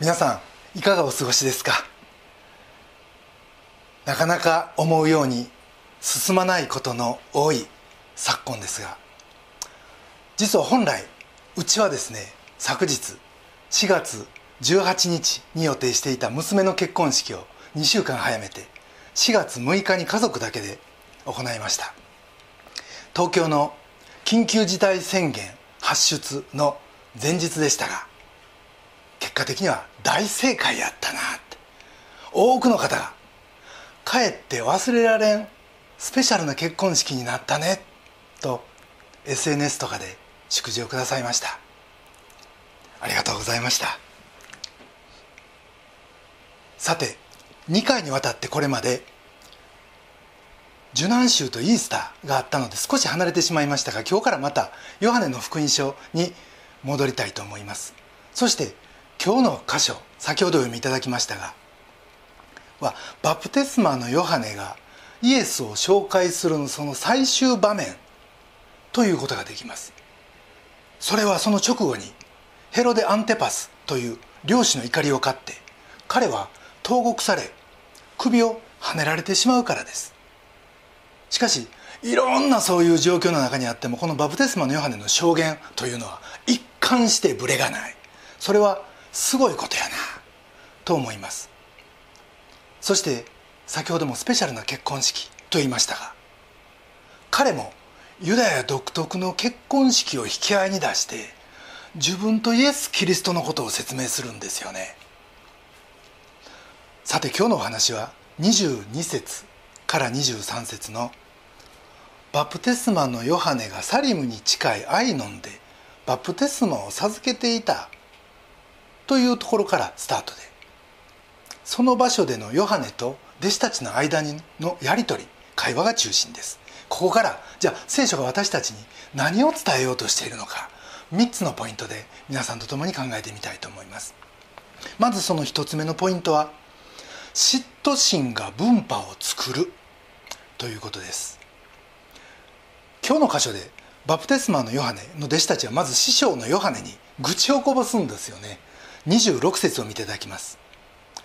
皆さんいかがお過ごしですか？なかなか思うように進まないことの多い昨今ですが。実は本来うちはですね昨日4月18日に予定していた娘の結婚式を2週間早めて4月6日に家族だけで行いました。東京の緊急事態宣言発出の前日でしたが結果的には大正解やったなって。多くの方がかえって忘れられんスペシャルな結婚式になったねと SNS とかで祝辞をくださいました。ありがとうございました。さて2回にわたってこれまで受難週とイースターがあったので少し離れてしまいましたが今日からまたヨハネの福音書に戻りたいと思います。そして今日の箇所先ほど読みいただきましたがはバプテスマのヨハネがイエスを紹介するのその最終場面ということができます。それはその直後にヘロデ・アンテパスという漁師の怒りを買って彼は投獄され首をはねられてしまうからです。しかしいろんなそういう状況の中にあってもこのバプテスマのヨハネの証言というのは一貫してブレがない。それはすごいことやなと思います。そして先ほどもスペシャルな結婚式と言いましたが彼もユダヤ独特の結婚式を引き合いに出して自分とイエス・キリストのことを説明するんですよね。さて今日のお話は22節から23節のバプテスマのヨハネがサリムに近いアイノンでバプテスマを授けていたというところからスタートでその場所でのヨハネと弟子たちの間のやり取り会話が中心です。ここからじゃあ聖書が私たちに何を伝えようとしているのか3つのポイントで皆さんと共に考えてみたいと思います。まずその1つ目のポイントは嫉妬心が分派を作るということです。今日の箇所でバプテスマのヨハネの弟子たちはまず師匠のヨハネに愚痴をこぼすんですよね。26節を見ていただきます。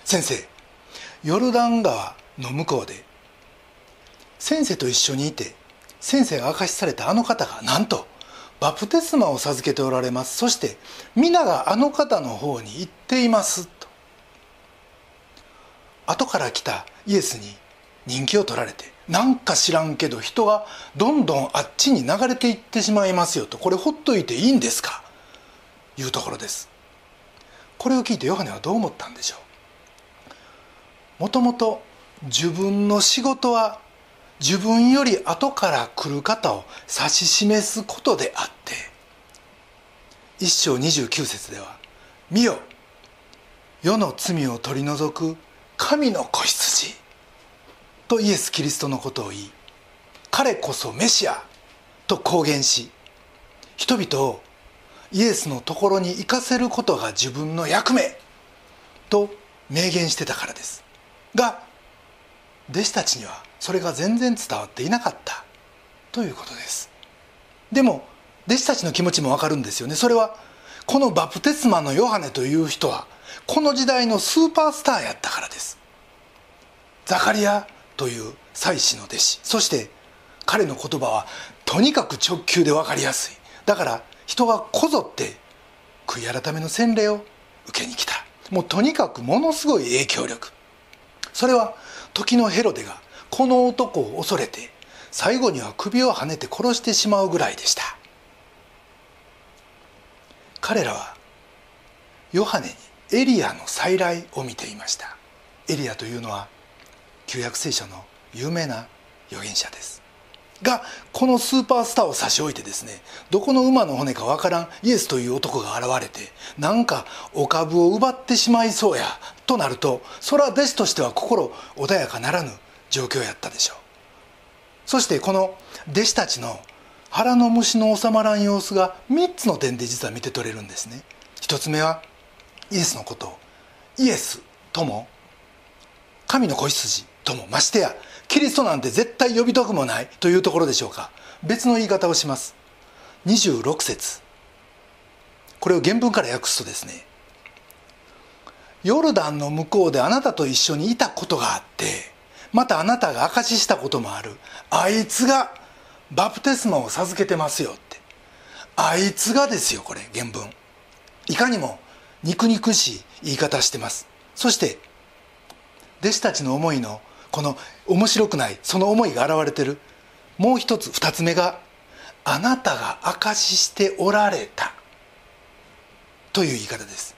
先生ヨルダン川の向こうで先生と一緒にいて先生が明かしされたあの方がなんとバプテスマを授けておられます。そして皆があの方の方に行っています。と後から来たイエスに人気を取られてなんか知らんけど人がどんどんあっちに流れていってしまいますよとこれほっといていいんですか？いうところです。これを聞いてヨハネはどう思ったんでしょう？もともと自分の仕事は自分より後から来る方を指し示すことであって一章29節では「見よ世の罪を取り除く神の子羊」とイエス・キリストのことを言い彼こそメシアと公言し人々をイエスのところに行かせることが自分の役目と明言してたからです。が弟子たちにはそれが全然伝わっていなかったということです。でも弟子たちの気持ちもわかるんですよね。それはこのバプテスマのヨハネという人はこの時代のスーパースターやったからです。ザカリアという祭司の弟子。そして彼の言葉はとにかく直球で分かりやすい。だから人がこぞって悔い改めの洗礼を受けに来た。もうとにかくものすごい影響力。それは時のヘロデがこの男を恐れて最後には首をはねて殺してしまうぐらいでした。彼らはヨハネにエリアの再来を見ていました。エリアというのは旧約聖書の有名な預言者です。がこのスーパースターを差し置いてですねどこの馬の骨かわからんイエスという男が現れてなんかお株を奪ってしまいそうやとなるとそれは弟子としては心穏やかならぬ状況やったでしょう。そしてこの弟子たちの腹の虫の収まらん様子が3つの点で実は見て取れるんですね。1つ目はイエスのことをイエスとも神の子羊ともましてやキリストなんて絶対呼びたくもないというところでしょうか？別の言い方をします。26節。これを原文から訳すとですね。ヨルダンの向こうであなたと一緒にいたことがあってまたあなたが証ししたこともある。あいつがバプテスマを授けてますよって。あいつがですよこれ原文。いかにも肉々しい言い方してます。そして弟子たちの思いのこの面白くないその思いが現れてる。もう一つ二つ目があなたが証ししておられた。という言い方です。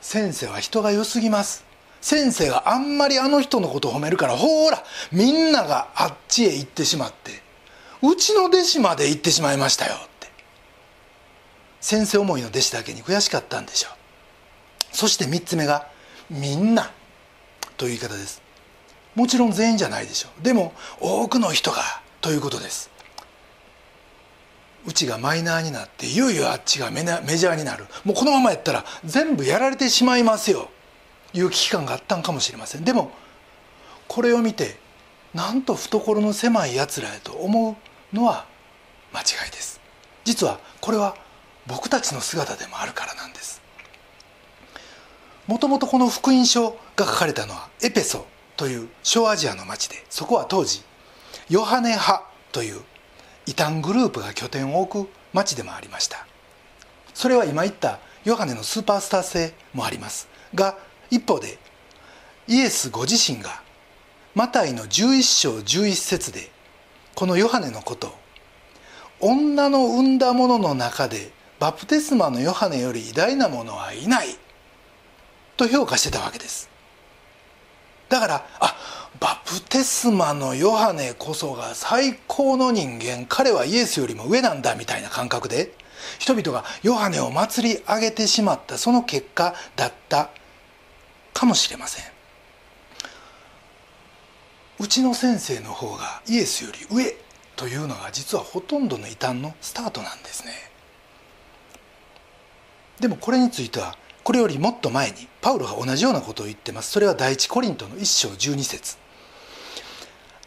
先生は人が良すぎます。先生があんまりあの人のことを褒めるからほーらみんながあっちへ行ってしまってうちの弟子まで行ってしまいましたよって。先生思いの弟子だけに悔しかったんでしょう。そして3つ目が「みんな」という言い方です。もちろん全員じゃないでしょ。うでも多くの人がということです。うちがマイナーになっていよいよあっちがメジャーになる。もうこのままやったら全部やられてしまいますよ。いう危機感があったんかもしれません。でもこれを見てなんと懐の狭いやつらへと思うのは間違いです。実はこれは僕たちの姿でもあるからなんです。もともとこの福音書が書かれたのはエペソ。という小アジアの町でそこは当時ヨハネ派という異端グループが拠点を置く町でもありました。それは今言ったヨハネのスーパースター性もありますが一方でイエスご自身がマタイの11章11節でこのヨハネのことを女の産んだ者のの中でバプテスマのヨハネより偉大な者はいないと評価してたわけです。だからあバプテスマのヨハネこそが最高の人間。彼はイエスよりも上なんだみたいな感覚で人々がヨハネを祭り上げてしまった。その結果だったかもしれません。うちの先生の方がイエスより上というのが実はほとんどの異端のスタートなんですね。でもこれについてはこれよりもっと前にパウロが同じようなことを言ってます。それは第一コリントの1章12節。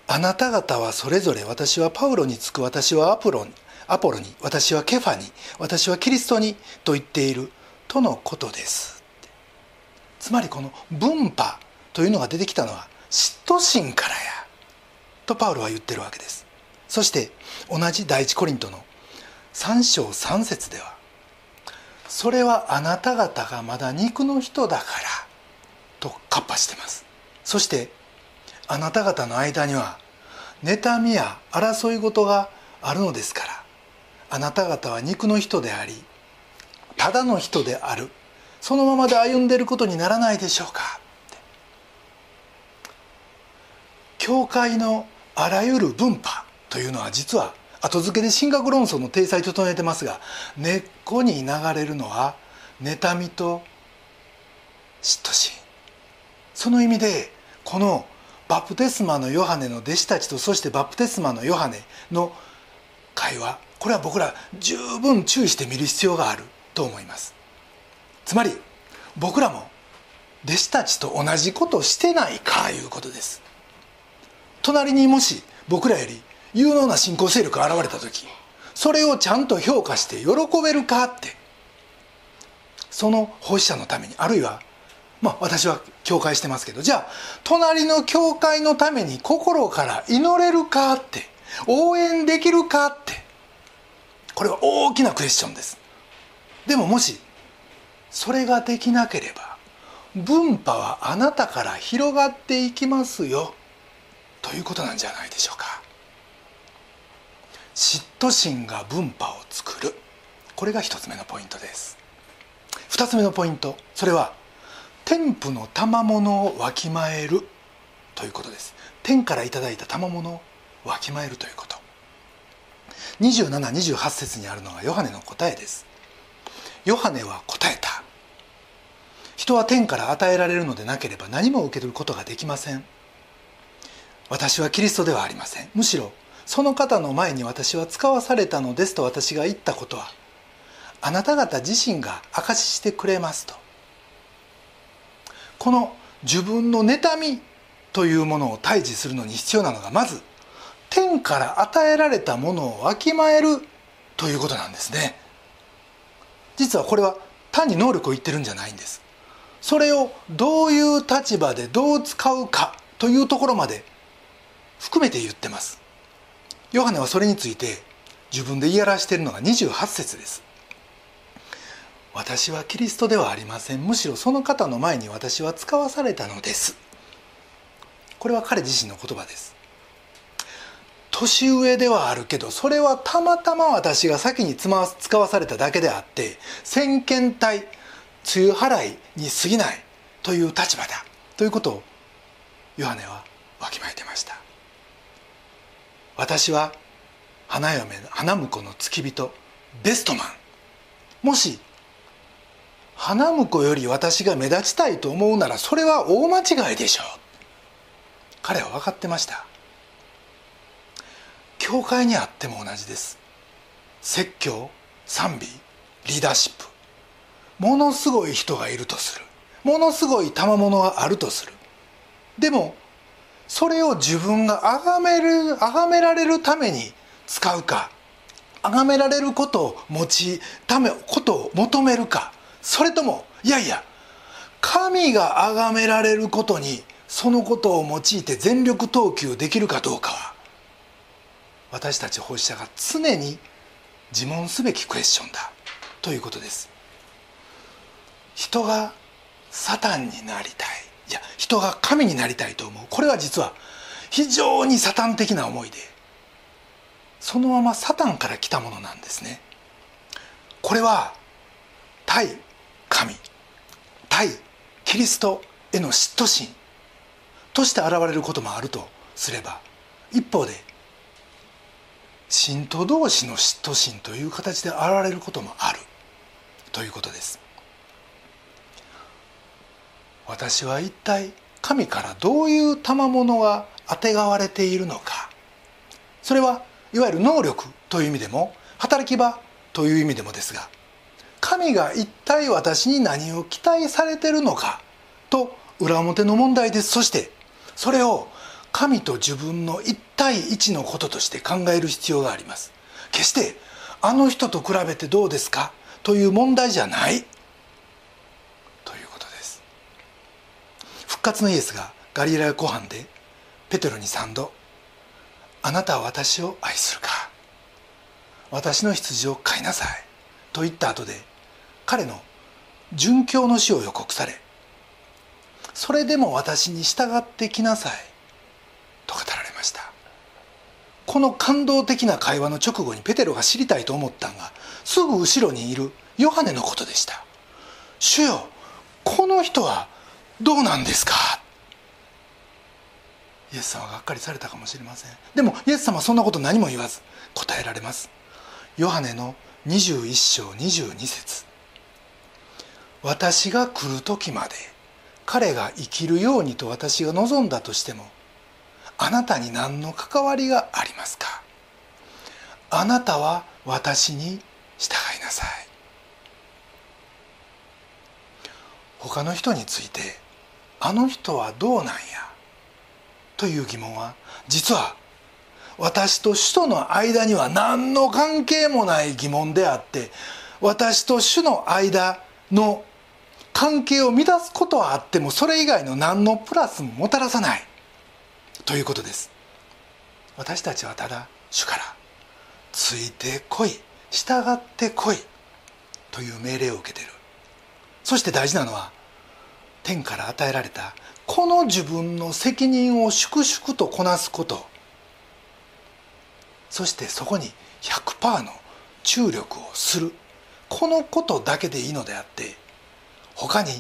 あなた方はそれぞれ私はパウロにつく私はアプロにアポロに私はケファに私はキリストにと言っているとのことです。つまりこの分派というのが出てきたのは嫉妬心からやとパウロは言ってるわけです。そして同じ第一コリントの3章3節ではそれはあなた方がまだ肉の人だからとカッパしてます。そしてあなた方の間には妬みや争い事があるのですからあなた方は肉の人でありただの人である。そのままで歩んでいることにならないでしょうか。教会のあらゆる分派というのは実は後付けで神学論争の体裁整えてますが根っこに流れるのは妬みと嫉妬心。その意味でこのバプテスマのヨハネの弟子たちとそしてバプテスマのヨハネの会話これは僕ら十分注意して見る必要があると思います。つまり僕らも弟子たちと同じことをしてないかいうことです。隣にもし僕らより有能な信仰勢力が現れた時それをちゃんと評価して喜べるかってその奉仕者のためにあるいはまあ私は教会してますけどじゃあ隣の教会のために心から祈れるかって応援できるかってこれは大きなクエスチョンです。でももしそれができなければ分派はあなたから広がっていきますよということなんじゃないでしょうか。嫉妬心が分派を作る。これが一つ目のポイントです。二つ目のポイント。それは天賦の賜物をわきまえる。ということです。天からいただいた賜物をわきまえるということ。2728節にあるのがヨハネの答えです。ヨハネは答えた。人は天から与えられるのでなければ何も受け取ることができません。私はキリストではありません。むしろその方の前に私は使わされたのですと私が言ったことはあなた方自身が証ししてくれますと。この自分の妬みというものを退治するのに必要なのがまず天から与えられたものをわきまえるということなんですね。実はこれは単に能力を言ってるんじゃないんです。それをどういう立場でどう使うかというところまで含めて言ってます。ヨハネはそれについて自分で言い表しているのが28節です。私はキリストではありません。むしろその方の前に私は使わされたのです。これは彼自身の言葉です。年上ではあるけどそれはたまたま私が先に使わされただけであって先見体梅雨払いに過ぎないという立場だ。ということをヨハネはわきまえてました。私は花嫁花婿の付き人ベストマン。もし花婿より私が目立ちたいと思うならそれは大間違いでしょう。彼は分かってました。教会にあっても同じです。説教賛美リーダーシップ。ものすごい人がいるとする。ものすごい賜物があるとする。でもそれを自分が崇める崇められるために使うか崇められることを持ちためことを求めるかそれともいやいや神が崇められることにそのことを用いて全力投球できるかどうかは私たち奉仕者が常に自問すべきクエスチョンだということです。人がサタンになりたい。いや人が神になりたいと思う。これは実は非常にサタン的な思いでそのままサタンから来たものなんですね。これは対神対キリストへの嫉妬心として現れることもあるとすれば一方で信徒同士の嫉妬心という形で現れることもあるということです。私は一体神からどういう賜物があてがわれているのか。それはいわゆる能力という意味でも働き場という意味でもですが神が一体私に何を期待されてるのかと裏表の問題です。そしてそれを神と自分の一対一のこととして考える必要があります。決してあの人と比べてどうですかという問題じゃないということです復活のイエスがガリラヤ湖畔でペテロに3度「あなたは私を愛するか。私の羊を飼いなさい」と言った後で彼の殉教の死を予告されそれでも私に従ってきなさい。と語られました。この感動的な会話の直後にペテロが知りたいと思ったんがすぐ後ろにいるヨハネのことでした「主よこの人はどうなんですか?」イエス様がっかりされたかもしれません。でもイエス様はそんなこと何も言わず答えられます。ヨハネの21章22節。私が来る時まで彼が生きるようにと私が望んだとしてもあなたに何の関わりがありますか？あなたは私に従いなさい。他の人についてあの人はどうなんや？という疑問は実は私と主との間には何の関係もない疑問であって私と主の間の関係を乱すことはあってもそれ以外の何のプラスももたらさない。ということです。私たちはただ主から「ついてこい従ってこい」という命令を受けている。そして大事なのは天から与えられたこの自分の責任を粛々とこなすこと。そしてそこに100%の注力をする。このことだけでいいのであって他に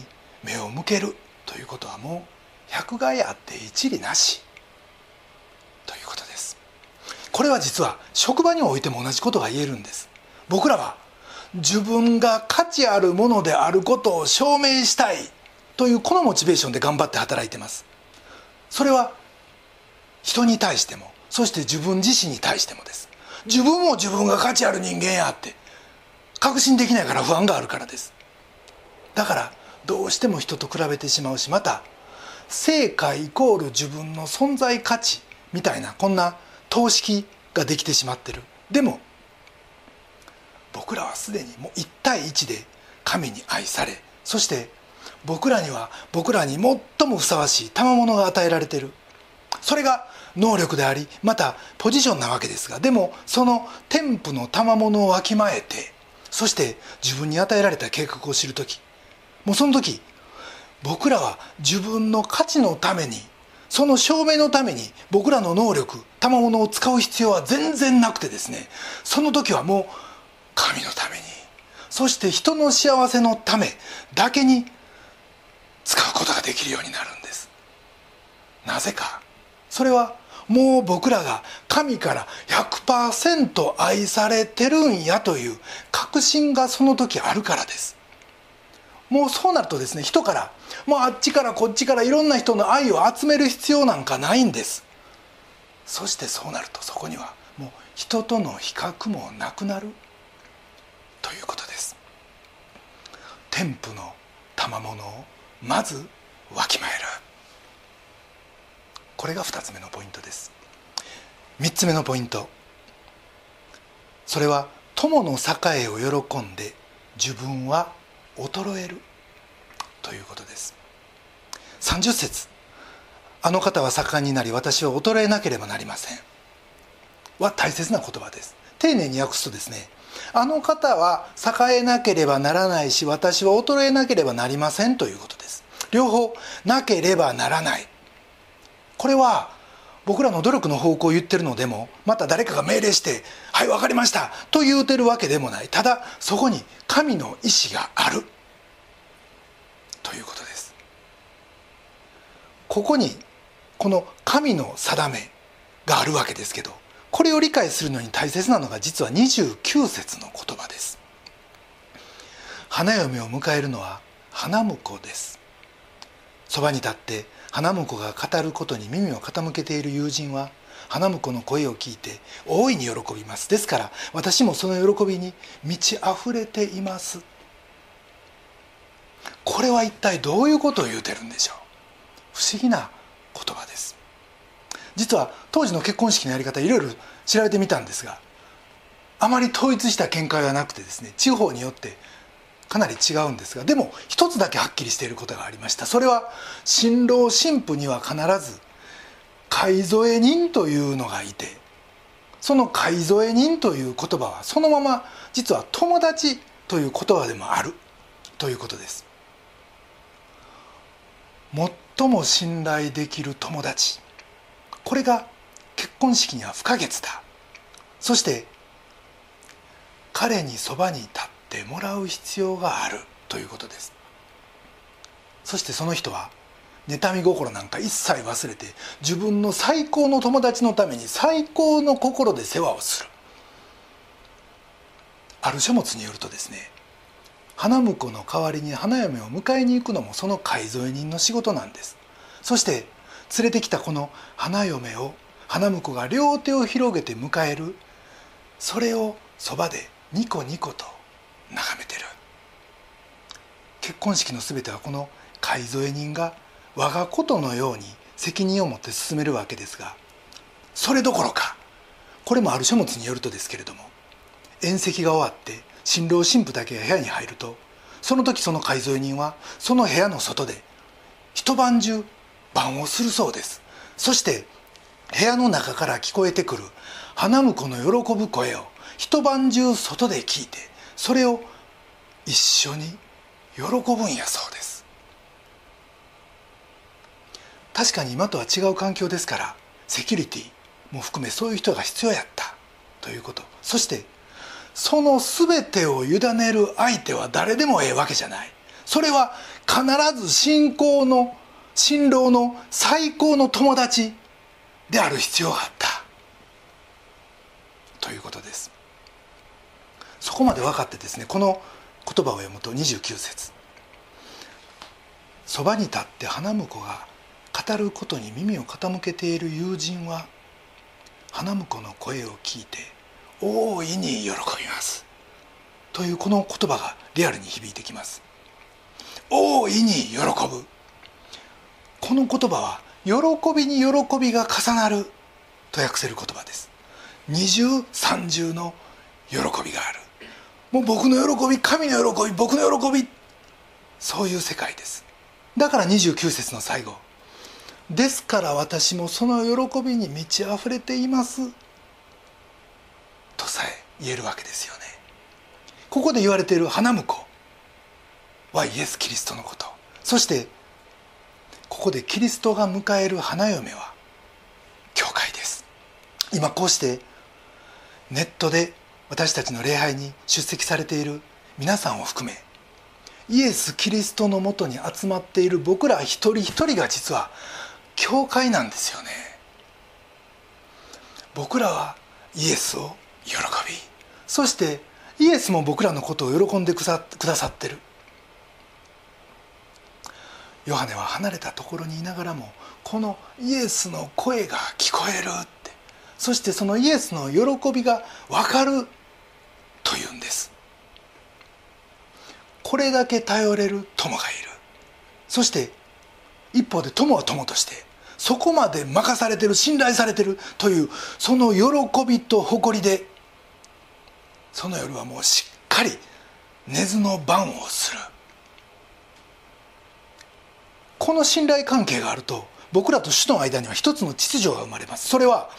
目を向けるということはもう百害あって一理なし。ということです。これは実は職場においても同じことが言えるんです。僕らは自分が価値あるものであることを証明したい。というこのモチベーションで頑張って働いてます。それは人に対してもそして自分自身に対してもです。自分も自分が価値ある人間やって確信できないから不安があるからです。だからどうしても人と比べてしまうしまた成果イコール自分の存在価値みたいなこんな等式ができてしまってる。でも僕らはすでにもう1対1で神に愛されそして僕らには僕らに最もふさわしい賜物が与えられている。それが能力でありまたポジションなわけですがでもその天賦の賜物をわきまえてそして自分に与えられた計画を知る時。もうその時僕らは自分の価値のためにその証明のために僕らの能力賜物を使う必要は全然なくてですねその時はもう神のためにそして人の幸せのためだけに使うことができるようになるんです。なぜか。それはもう僕らが神から100%愛されてるんやという確信がその時あるからです。もうそうなるとですね人からもうあっちからこっちからいろんな人の愛を集める必要なんかないんです。そしてそうなるとそこにはもう人との比較もなくなる。ということです。天賦の賜物をまずわきまえる。これが2つ目のポイントです。3つ目のポイント。それは友の栄を喜んで自分は衰える。ということです。30節。あの方は盛んになり私は衰えなければなりません。は大切な言葉です。丁寧に訳すとですねあの方は栄えなければならないし私は衰えなければなりませんということです。両方なければならない。これは僕らの努力の方向を言ってるのでもまた誰かが命令して「はい分かりました」と言うてるわけでもない。ただそこに神の意志がある。ということです。ここにこの神の定めがあるわけですけどこれを理解するのに大切なのが実は29節の言葉です。花嫁を迎えるのは花婿です。そばに立って花婿が語ることに耳を傾けている友人は花婿の声を聞いて大いに喜びます。ですから私もその喜びに満ち溢れています。これは一体どういうことを言うてるんでしょう？不思議な言葉です。実は当時の結婚式のやり方いろいろ調べてみたんですがあまり統一した見解はなくてですね地方によってかなり違うんですがでも一つだけはっきりしていることがありました。それは新郎新婦には必ず買添人というのがいてその買添人という言葉はそのまま実は友達という言葉でもあるということです。最も信頼できる友達これが結婚式には不可欠だ。そして彼にそばに立ってもらう必要があるということです。そしてその人は妬み心なんか一切忘れて自分の最高の友達のために最高の心で世話をする。ある書物によるとですね花婿の代わりに花嫁を迎えに行くのもその買添人の仕事なんです。そして連れてきたこの花嫁を花婿が両手を広げて迎える。それをそばでニコニコと眺めてる。結婚式の全てはこの買添え人が我がことのように責任を持って進めるわけですがそれどころかこれもある書物によるとですけれども宴席が終わって新郎新婦だけが部屋に入るとその時その買添人はその部屋の外で一晩中晩をするそうです。そして部屋の中から聞こえてくる花婿の喜ぶ声を一晩中外で聞いてそれを一緒に喜ぶんやそうです。確かに今とは違う環境ですからセキュリティも含めそういう人が必要やったということ。そしてその全てを委ねる相手は誰でもええわけじゃない。それは必ず信仰の新郎の最高の友達である必要があった。ということです。そこまで分かってですねこの言葉を読むと29節。そばに立って花婿が語ることに耳を傾けている友人は花婿の声を聞いて大いに喜びます。というこの言葉がリアルに響いてきます。大いに喜ぶ。この言葉は喜びに喜びが重なると訳せる言葉です。二重三重の喜びがある。もう僕の喜び神の喜び僕の喜びそういう世界です。だから29節の最後「ですから私もその喜びに満ち溢れています」とさえ言えるわけですよね。ここで言われている花婿はイエス・キリストのこと。そしてここでキリストが迎える花嫁は教会です。今こうしてネットで私たちの礼拝に出席されている皆さんを含めイエス・キリストのもとに集まっている僕ら一人一人が実は教会なんですよね。僕らはイエスを喜びそしてイエスも僕らのことを喜んでくださってる。ヨハネは離れたところにいながらもこのイエスの声が聞こえるって。そしてそのイエスの喜びが分かるというんです。これだけ頼れる友がいる。そして一方で友は友としてそこまで任されてる信頼されてるというその喜びと誇りでその夜はもうしっかり寝ずの番をする。この信頼関係があると僕らと主の間には一つの秩序が生まれます。それは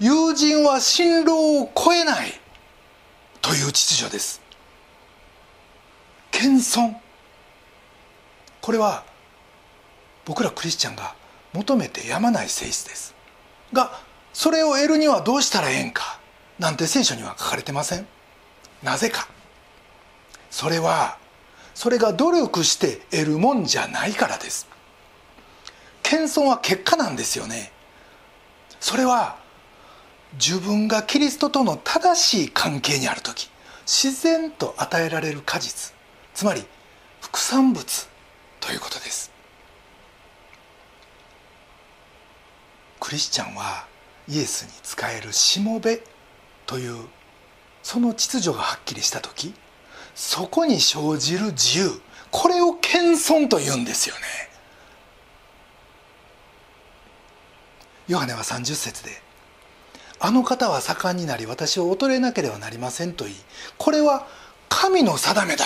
友人は新郎を超えないという秩序です。謙遜。これは僕らクリスチャンが求めてやまない性質です。がそれを得るにはどうしたらええんかなんて聖書には書かれてません。なぜか。それはそれが努力して得るもんじゃないからです。謙遜は結果なんですよね。それは自分がキリストとの正しい関係にある時自然と与えられる果実つまり副産物ということです。クリスチャンはイエスに仕えるしもべというその秩序がはっきりした時そこに生じる自由。これを謙遜と言うんですよね。ヨハネは30節で「あの方は盛んになり私を恐れなければなりません」と言いこれは神の定めだ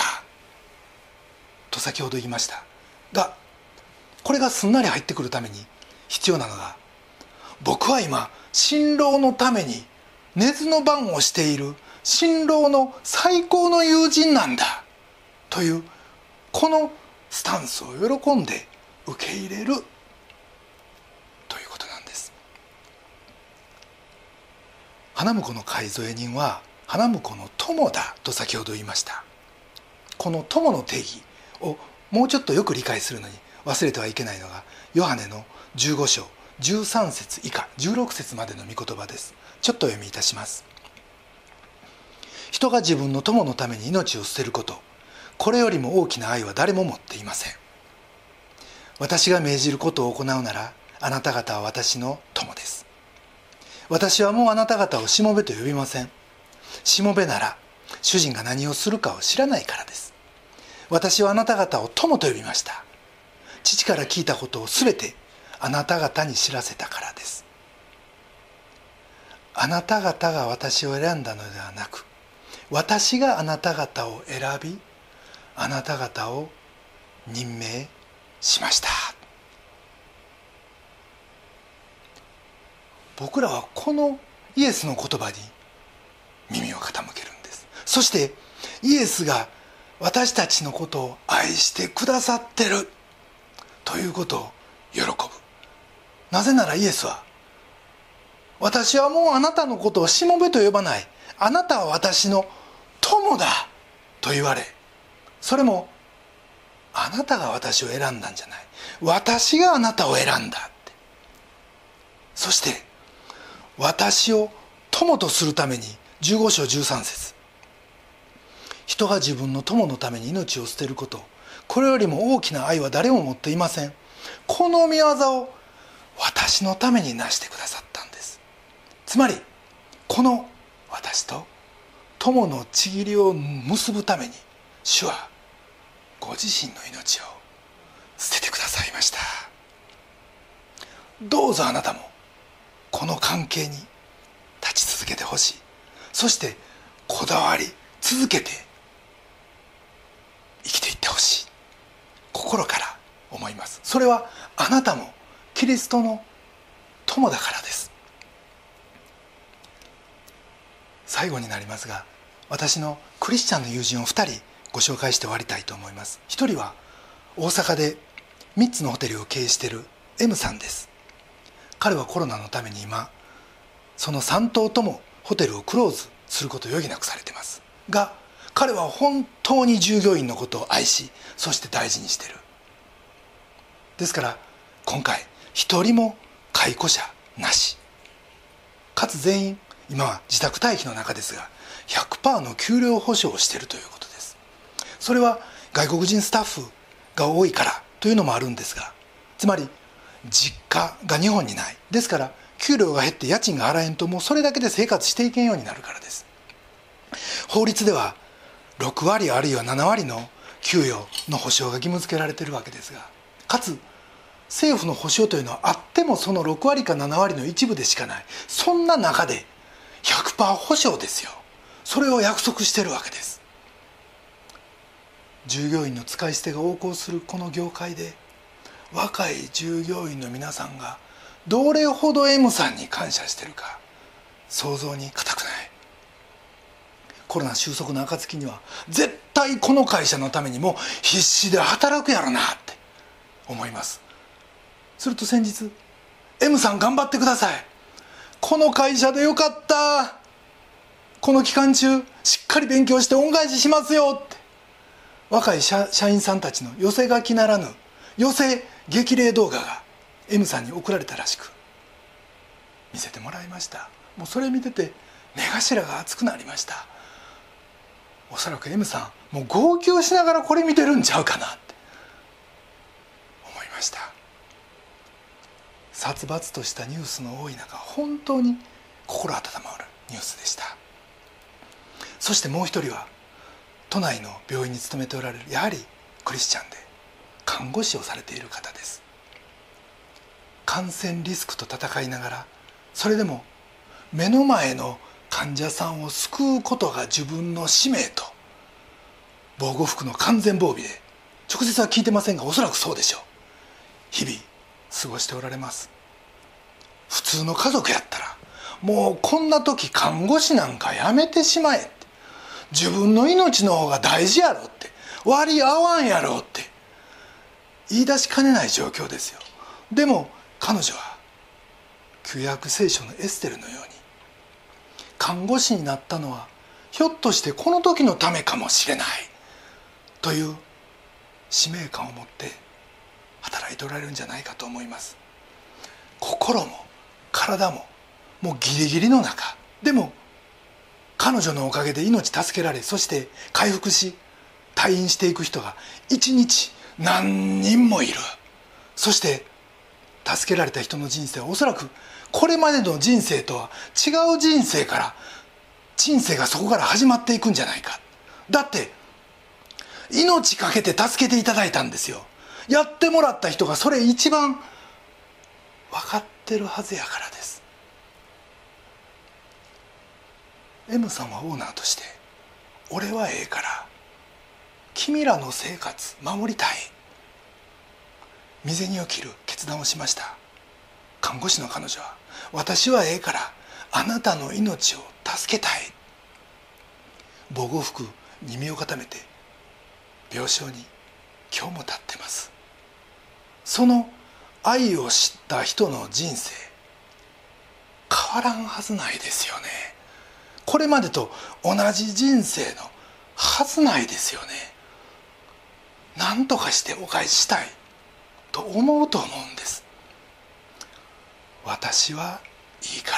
と先ほど言いました。がこれがすんなり入ってくるために必要なのが僕は今新郎のために根津の番をしている新郎の最高の友人なんだというこのスタンスを喜んで受け入れる花婿の買い添え人は花婿の友だと先ほど言いました。この友の定義をもうちょっとよく理解するのに忘れてはいけないのがヨハネの15章13節以下16節までの御言葉です。ちょっと読みいたします。人が自分の友のために命を捨てることこれよりも大きな愛は誰も持っていません。私が命じることを行うならあなた方は私の友です。私はもうあなた方をしもべと呼びません。しもべなら主人が何をするかを知らないからです。私はあなた方を友と呼びました。父から聞いたことを全てあなた方に知らせたからです。あなた方が私を選んだのではなく私があなた方を選びあなた方を任命しました。僕らはこのイエスの言葉に耳を傾けるんです。そしてイエスが私たちのことを愛してくださってる。ということを喜ぶ。なぜならイエスは私はもうあなたのことをしもべと呼ばない。あなたは私の友だ。と言われそれもあなたが私を選んだんじゃない。私があなたを選んだって。そして私を友とするために15章13節。人が自分の友のために命を捨てること。これよりも大きな愛は誰も持っていません。この御業を私のために成してくださったんです。つまりこの私と友のちぎりを結ぶために主はご自身の命を捨ててくださいました。どうぞあなたもこの関係に立ち続けてほしい。そしてこだわり続けて生きていってほしい。心から思います。それはあなたもキリストの友だからです。最後になりますが私のクリスチャンの友人を2人ご紹介して終わりたいと思います。1人は大阪で3つのホテルを経営している M さんです。彼はコロナのために今その3棟ともホテルをクローズすることを余儀なくされてます。が彼は本当に従業員のことを愛しそして大事にしてる。ですから今回一人も解雇者なし。かつ全員今は自宅待機の中ですが100%の給料保証をしているということです。それは外国人スタッフが多いからというのもあるんですがつまり実家が日本にない。ですから給料が減って家賃が払えんともうそれだけで生活していけんようになるからです。法律では6割あるいは7割の給与の保証が義務付けられてるわけですがかつ政府の保証というのはあってもその6割か7割の一部でしかない。そんな中で100%保証ですよ。それを約束してるわけです。従業員の使い捨てが横行するこの業界で若い従業員の皆さんがどれほど M さんに感謝してるか想像に難くない？コロナ収束の暁には絶対この会社のためにも必死で働くやろなって思います。すると先日「M さん頑張ってください。この会社でよかった。この期間中しっかり勉強して恩返ししますよ」って。若い社員さんたちの寄せ書きならぬ寄せ激励動画が M さんに送られたらしく見せてもらいました。もうそれ見てて目頭が熱くなりました。おそらく M さんもう号泣しながらこれ見てるんちゃうかなって思いました。殺伐としたニュースの多い中本当に心温まるニュースでした。そしてもう一人は都内の病院に勤めておられるやはりクリスチャンで看護師をされている方です。感染リスクと戦いながらそれでも目の前の患者さんを救うことが自分の使命と防護服の完全防備で直接は聞いてませんがおそらくそうでしょう。日々過ごしておられます。普通の家族やったらもうこんな時看護師なんかやめてしまえって自分の命の方が大事やろって割り合わんやろって言い出しかねない状況ですよ。でも彼女は旧約聖書のエステルのように看護師になったのはひょっとしてこの時のためかもしれないという使命感を持って働いておられるんじゃないかと思います。心も体ももうギリギリの中でも彼女のおかげで命助けられそして回復し退院していく人が一日何人もいる。そして助けられた人の人生はおそらくこれまでの人生とは違う人生から人生がそこから始まっていくんじゃないか。だって命かけて助けていただいたんですよ。やってもらった人がそれ一番分かってるはずやからです。M さんはオーナーとして俺はええから君らの生活守りたい。未然を切る決断をしました。看護師の彼女は私はええからあなたの命を助けたい。防護服に身を固めて病床に今日も立ってます。その愛を知った人の人生変わらんはずないですよね。これまでと同じ人生のはずないですよね。何とかしてお返ししたいと思うと思うんです。私はいいから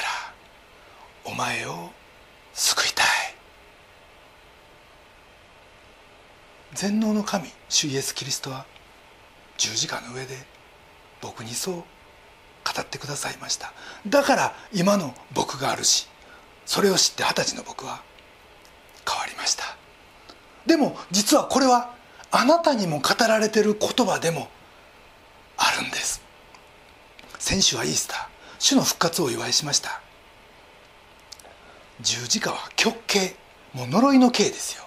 お前を救いたい。全能の神主イエス・キリストは十字架の上で僕にそう語ってくださいました。だから今の僕があるしそれを知って二十歳の僕は変わりました。でも実はこれはあなたにも語られてる言葉でもあるんです。先週はイースター。主の復活を祝いしました。十字架は極刑。もう呪いの刑ですよ。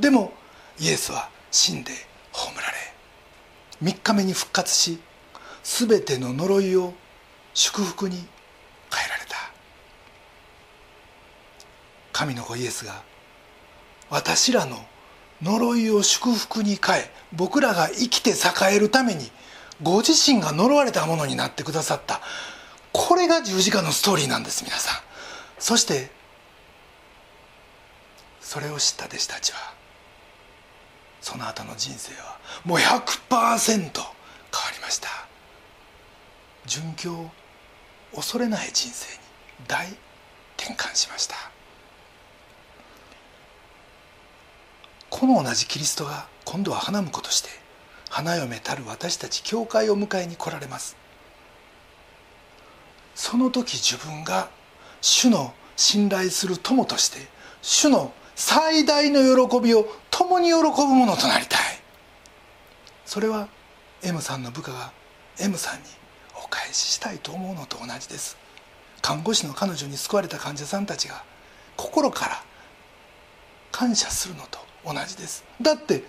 でもイエスは死んで葬られ。3日目に復活し全ての呪いを祝福に変えられた。神の子イエスが私らの呪いを祝福に変え僕らが生きて栄えるためにご自身が呪われたものになってくださった。これが十字架のストーリーなんです皆さん。そしてそれを知った弟子たちはその後の人生はもう100%変わりました。殉教を恐れない人生に大転換しました。この同じキリストが今度は花婿として花嫁たる私たち教会を迎えに来られます。その時自分が主の信頼する友として主の最大の喜びを共に喜ぶものとなりたい。それは M さんの部下が M さんにお返ししたいと思うのと同じです。看護師の彼女に救われた患者さんたちが心から感謝するのと同じです。だって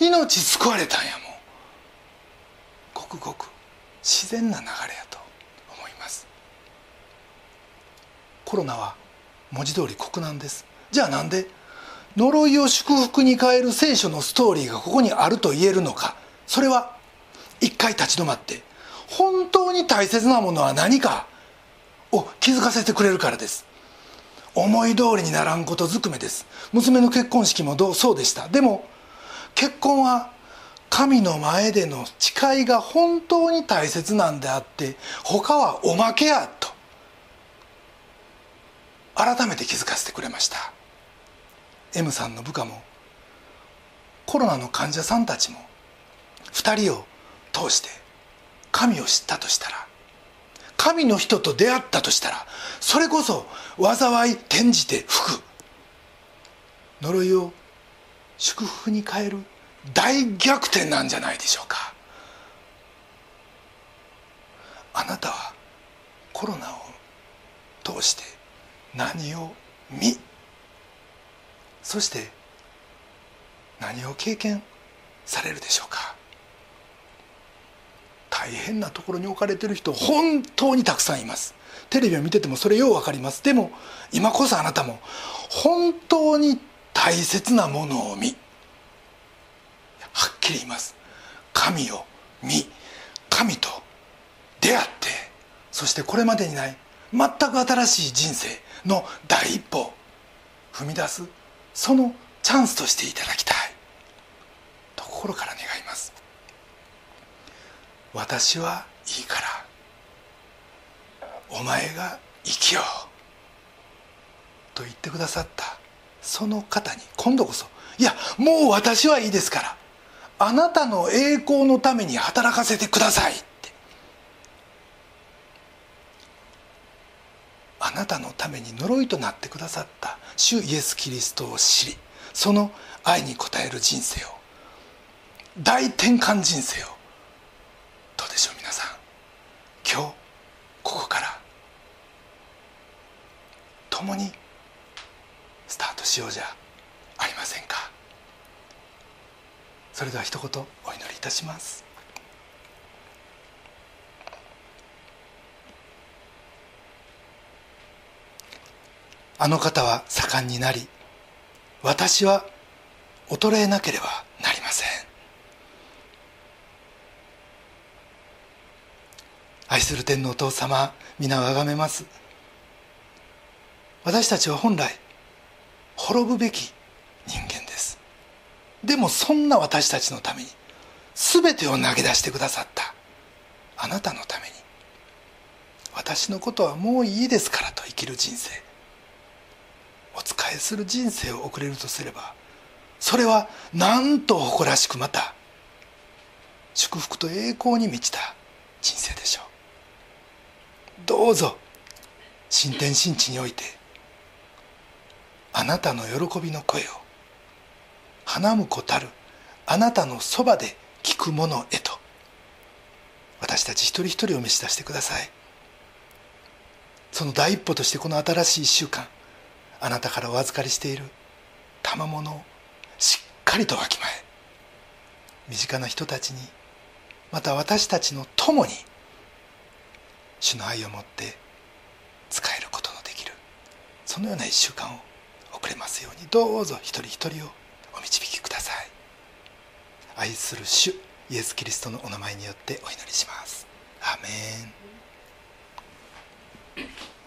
命救われたんやもん。ごくごく自然な流れやと思います。コロナは文字通り国難です。じゃあなんで呪いを祝福に変える聖書のストーリーがここにあると言えるのか。それは一回立ち止まって本当に大切なものは何かを気づかせてくれるからです。思い通りにならんことずくめです。娘の結婚式もどうそうでした。でも結婚は神の前での誓いが本当に大切なんであって他はおまけやと改めて気づかせてくれました。M さんの部下もコロナの患者さんたちも2人を通して神を知ったとしたら神の人と出会ったとしたらそれこそ災い転じて福呪いを祝福に変える大逆転なんじゃないでしょうか。あなたはコロナを通して何を見そして何を経験されるでしょうか。大変なところに置かれてる人本当にたくさんいます。テレビを見ててもそれよう分かります。でも今こそあなたも本当に大切なものを見はっきり言います。神を見神と出会ってそしてこれまでにない全く新しい人生の第一歩踏み出すそのチャンスとしていただきたい。と心から願います。私はいいからお前が生きようと言ってくださったその方に今度こそいやもう私はいいですからあなたの栄光のために働かせてくださいって。あなたのために呪いとなってくださった主イエス・キリストを知りその愛に応える人生を大転換人生をでしょう皆さん。今日ここから共にスタートしようじゃありませんか。それでは一言お祈りいたします。あの方は盛んになり私は衰えなければなりません。愛する天のお父様皆をあがめます。私たちは本来滅ぶべき人間です。でもそんな私たちのために全てを投げ出してくださったあなたのために私のことはもういいですからと生きる人生お仕えする人生を送れるとすればそれはなんと誇らしくまた祝福と栄光に満ちた人生でしょう。どうぞ。新天新地においてあなたの喜びの声を花婿たるあなたのそばで聞くものへと私たち一人一人を召し出してください。その第一歩としてこの新しい1週間あなたからお預かりしている賜物をしっかりとわきまえ。身近な人たちにまた私たちの共に主の愛を持って使えることのできる。そのような1週間を送れますように。どうぞ一人一人をお導きください。愛する主イエス・キリストのお名前によってお祈りします。アメン。